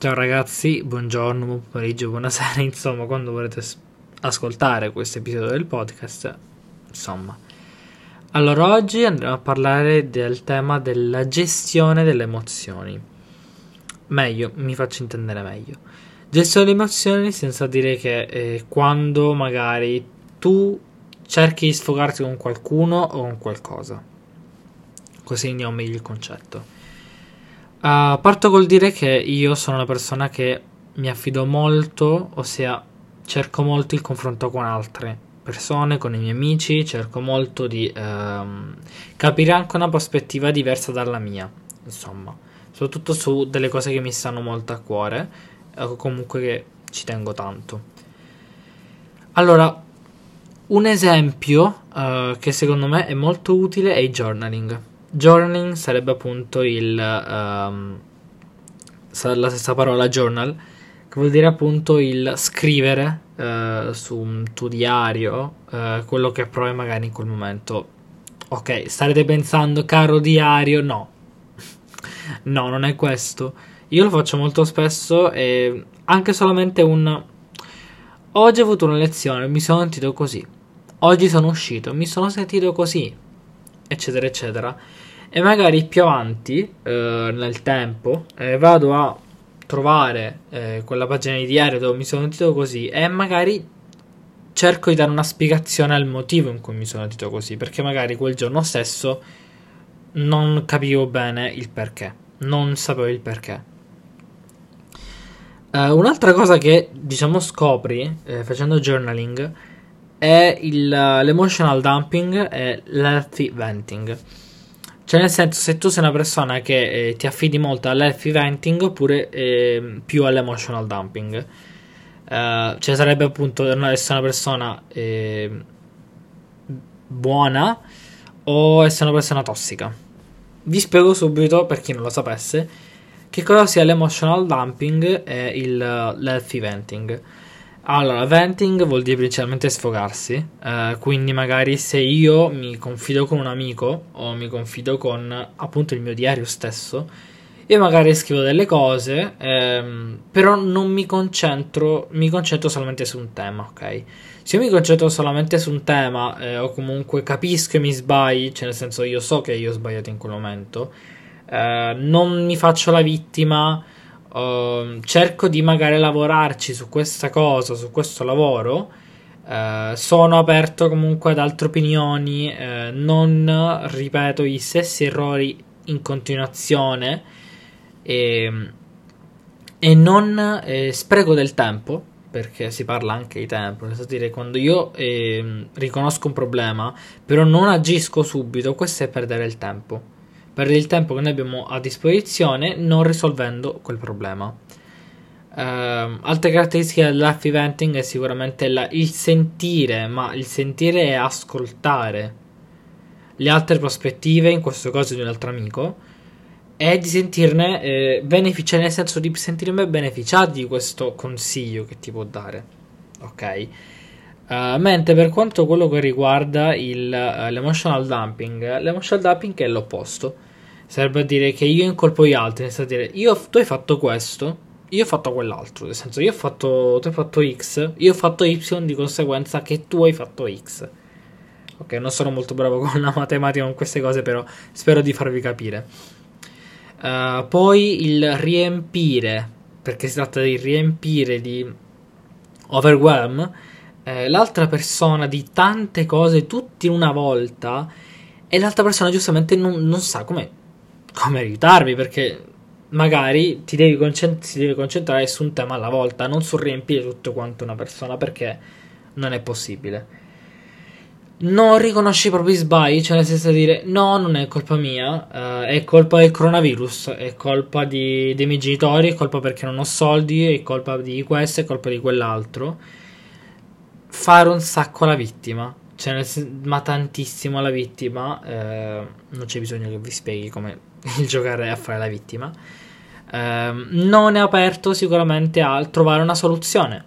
Ciao ragazzi, buongiorno, buon pomeriggio, buonasera, insomma, quando volete ascoltare questo episodio del podcast, insomma. Allora, oggi andremo a parlare del tema della gestione delle emozioni. Meglio, mi faccio intendere meglio. Gestione delle emozioni senza dire che eh, quando magari tu cerchi di sfogarti con qualcuno o con qualcosa. Così andiamo meglio il concetto. Uh, parto col dire che io sono una persona che mi affido molto, ossia cerco molto il confronto con altre persone, con i miei amici, cerco molto di uh, capire anche una prospettiva diversa dalla mia, insomma, soprattutto su delle cose che mi stanno molto a cuore o comunque che ci tengo tanto. Allora, un esempio uh, che secondo me è molto utile è il journaling. Journaling sarebbe appunto il um, la stessa parola journal, che vuol dire appunto il scrivere uh, su un tuo diario uh, quello che provi magari in quel momento. Ok, starete pensando, caro diario, no. no, non è questo. Io lo faccio molto spesso e anche solamente un... Oggi ho avuto una lezione, mi sono sentito così. Oggi sono uscito, mi sono sentito così eccetera, eccetera. E magari più avanti eh, nel tempo eh, vado a trovare eh, quella pagina di diario dove mi sono sentito così e magari cerco di dare una spiegazione al motivo in cui mi sono sentito così, perché magari quel giorno stesso non capivo bene il perché, non sapevo il perché. Uh, un'altra cosa che diciamo scopri eh, facendo journaling è il, l'emotional dumping e l'healthy venting. Cioè, nel senso, se tu sei una persona che eh, ti affidi molto all'healthy venting oppure eh, più all'emotional dumping. Uh, cioè, sarebbe appunto essere una persona eh, buona o essere una persona tossica. Vi spiego subito, per chi non lo sapesse, che cosa sia l'emotional dumping e il, l'healthy venting. Allora, venting vuol dire principalmente sfogarsi, eh, quindi magari se io mi confido con un amico o mi confido con appunto il mio diario stesso, io magari scrivo delle cose, ehm, però non mi concentro, mi concentro solamente su un tema, ok? Se io mi concentro solamente su un tema eh, o comunque capisco che mi sbagli, cioè nel senso io so che io ho sbagliato in quel momento, eh, non mi faccio la vittima uh, cerco di magari lavorarci su questa cosa, su questo lavoro. Uh, sono aperto comunque ad altre opinioni, uh, non ripeto gli stessi errori in continuazione. E, e non eh, spreco del tempo perché si parla anche di tempo, nel senso dire quando io eh, riconosco un problema, però non agisco subito, questo è perdere il tempo perdere il tempo che noi abbiamo a disposizione non risolvendo quel problema. Uh, altre caratteristiche dell'app eventing è sicuramente la, il sentire, ma il sentire è ascoltare le altre prospettive, in questo caso di un altro amico, e di sentirne eh, beneficiare, nel senso di sentirmi beneficiato di questo consiglio che ti può dare. Ok? Uh, mentre per quanto quello che riguarda il, uh, l'emotional dumping, l'emotional dumping è l'opposto Serve a dire che io incolpo gli altri, nel senso dire io, tu hai fatto questo, io ho fatto quell'altro, nel senso io ho fatto, tu hai fatto X, io ho fatto Y di conseguenza che tu hai fatto X. Ok, non sono molto bravo con la matematica con queste cose, però spero di farvi capire. Uh, poi il riempire, perché si tratta di riempire di overwhelm eh, l'altra persona di tante cose tutti in una volta e l'altra persona giustamente non, non sa come come aiutarvi perché magari ti devi, concent- ti devi concentrare su un tema alla volta, non su riempire tutto quanto una persona perché non è possibile. Non riconosci i propri sbagli, cioè nel senso di dire no, non è colpa mia, uh, è colpa del coronavirus, è colpa di, dei miei genitori, è colpa perché non ho soldi, è colpa di questo, è colpa di quell'altro. Fare un sacco alla vittima, cioè, ma tantissimo alla vittima, eh, non c'è bisogno che vi spieghi come il giocare a fare la vittima, ehm, non è aperto sicuramente a trovare una soluzione.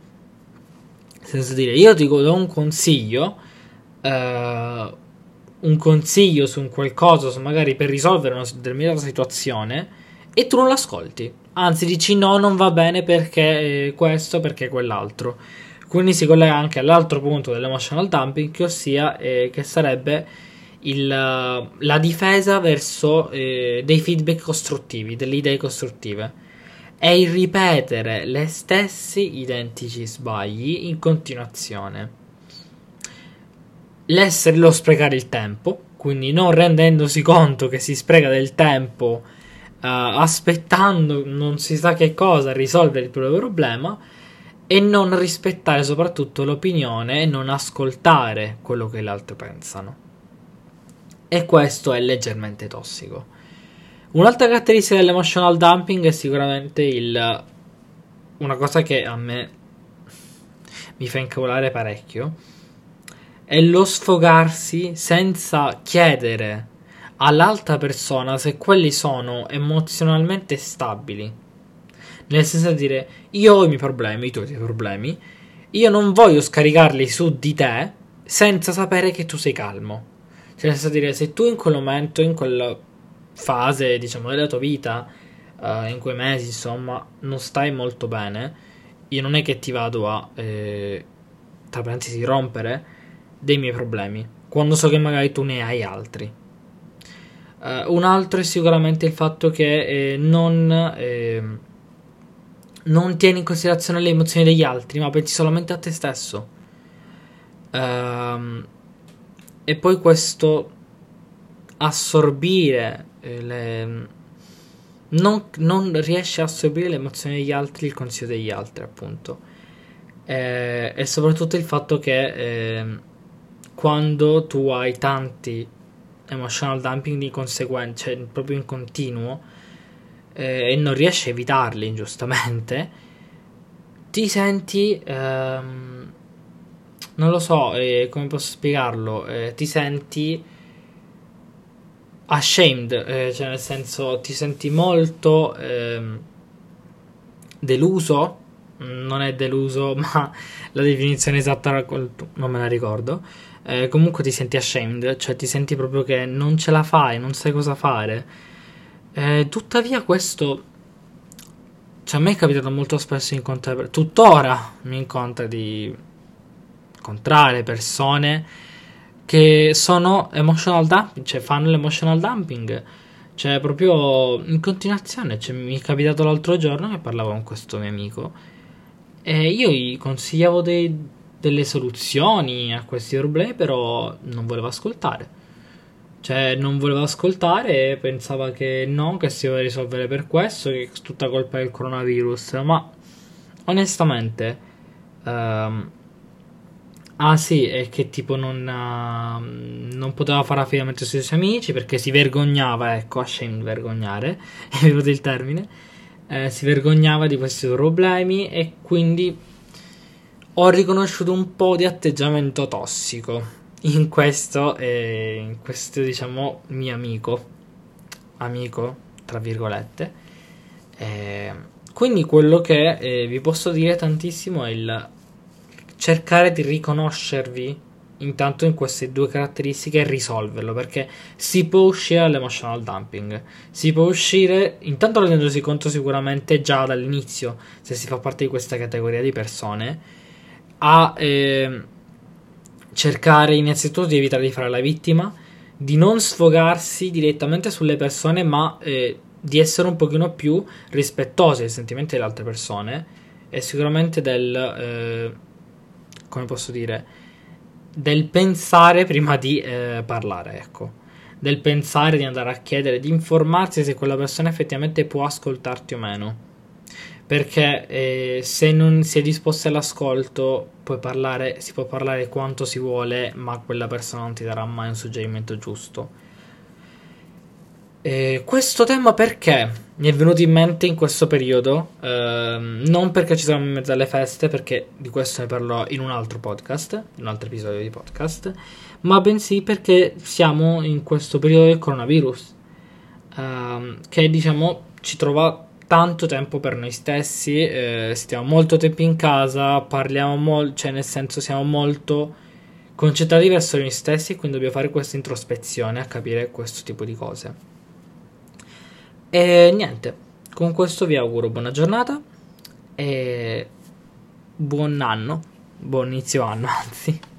Senza dire, io ti do un consiglio, eh, un consiglio su un qualcosa, su magari per risolvere una determinata situazione, e tu non l'ascolti. Anzi, dici no, non va bene perché eh, questo, perché quell'altro. Quindi si collega anche all'altro punto dell'emotional dumping, che ossia eh, che sarebbe il, la difesa verso eh, dei feedback costruttivi, delle idee costruttive. È il ripetere le stessi identici sbagli in continuazione. L'essere lo sprecare il tempo, quindi non rendendosi conto che si spreca del tempo uh, aspettando non si sa che cosa risolvere il proprio problema e non rispettare soprattutto l'opinione e non ascoltare quello che gli altri pensano. E questo è leggermente tossico. Un'altra caratteristica dell'emotional dumping è sicuramente il una cosa che a me mi fa incavolare parecchio è lo sfogarsi senza chiedere all'altra persona se quelli sono emozionalmente stabili. Nel senso di dire io ho i miei problemi, tu hai i tuoi problemi, io non voglio scaricarli su di te senza sapere che tu sei calmo. Cioè, nel senso di dire se tu in quel momento, in quella fase, diciamo, della tua vita, uh, in quei mesi, insomma, non stai molto bene, io non è che ti vado a, eh, tra parentesi, rompere dei miei problemi, quando so che magari tu ne hai altri. Uh, un altro è sicuramente il fatto che eh, non, eh, non, tieni in considerazione le emozioni degli altri, ma pensi solamente a te stesso. Uh, e poi questo assorbire eh, le, non, non, riesce a assorbire le emozioni degli altri, il consiglio degli altri, appunto. Eh, e soprattutto il fatto che ehm, quando tu hai tanti emotional dumping di conseguenza, cioè proprio in continuo, eh, e non riesci a evitarli ingiustamente, ti senti, ehm, non lo so, eh, come posso spiegarlo, eh, ti senti ashamed, eh, cioè nel senso ti senti molto ehm, deluso, non è deluso, ma la definizione esatta non me la ricordo eh, comunque ti senti ashamed, cioè ti senti proprio che non ce la fai, non sai cosa fare. Eh, tuttavia questo, cioè a me è capitato molto spesso incontrare, tuttora mi incontra di incontrare persone che sono emotional dumping, cioè fanno l'emotional dumping. Cioè, proprio in continuazione. Cioè, mi è capitato l'altro giorno che parlavo con questo mio amico. E io gli consigliavo dei, delle soluzioni a questi problemi, però non voleva ascoltare. Cioè, non voleva ascoltare e pensava che no, che si doveva risolvere per questo, che è tutta colpa del coronavirus. Ma onestamente, um, ah sì, è che tipo non, uh, non poteva fare affidamento sui suoi amici perché si vergognava, ecco, a shame vergognare, è venuto il termine. Eh, si vergognava di questi problemi e quindi ho riconosciuto un po' di atteggiamento tossico in questo, eh, in questo diciamo, mio amico, amico, tra virgolette. Eh, quindi quello che eh, vi posso dire tantissimo è il cercare di riconoscervi intanto in queste due caratteristiche e risolverlo perché si può uscire dall'emotional dumping si può uscire intanto rendendosi conto sicuramente già dall'inizio se si fa parte di questa categoria di persone a eh, cercare innanzitutto di evitare di fare la vittima, di non sfogarsi direttamente sulle persone, ma eh, di essere un pochino più rispettosi dei sentimenti delle altre persone e sicuramente del, eh, come posso dire, del pensare prima di eh, parlare, ecco. Del pensare di andare a chiedere, di informarsi se quella persona effettivamente può ascoltarti o meno perché eh, se non si è disposti all'ascolto parlare, si può parlare quanto si vuole ma quella persona non ti darà mai un suggerimento giusto. Eh, questo tema perché? Mi è venuto in mente in questo periodo eh, non perché ci siamo in mezzo alle feste perché di questo ne parlerò in un altro podcast in un altro episodio di podcast ma bensì perché siamo in questo periodo del coronavirus ehm, che diciamo ci trova tanto tempo per noi stessi, eh, stiamo molto tempo in casa, parliamo molto, cioè nel senso siamo molto concentrati verso noi stessi e quindi dobbiamo fare questa introspezione a capire questo tipo di cose. E niente, con questo vi auguro buona giornata e buon anno, buon inizio anno anzi.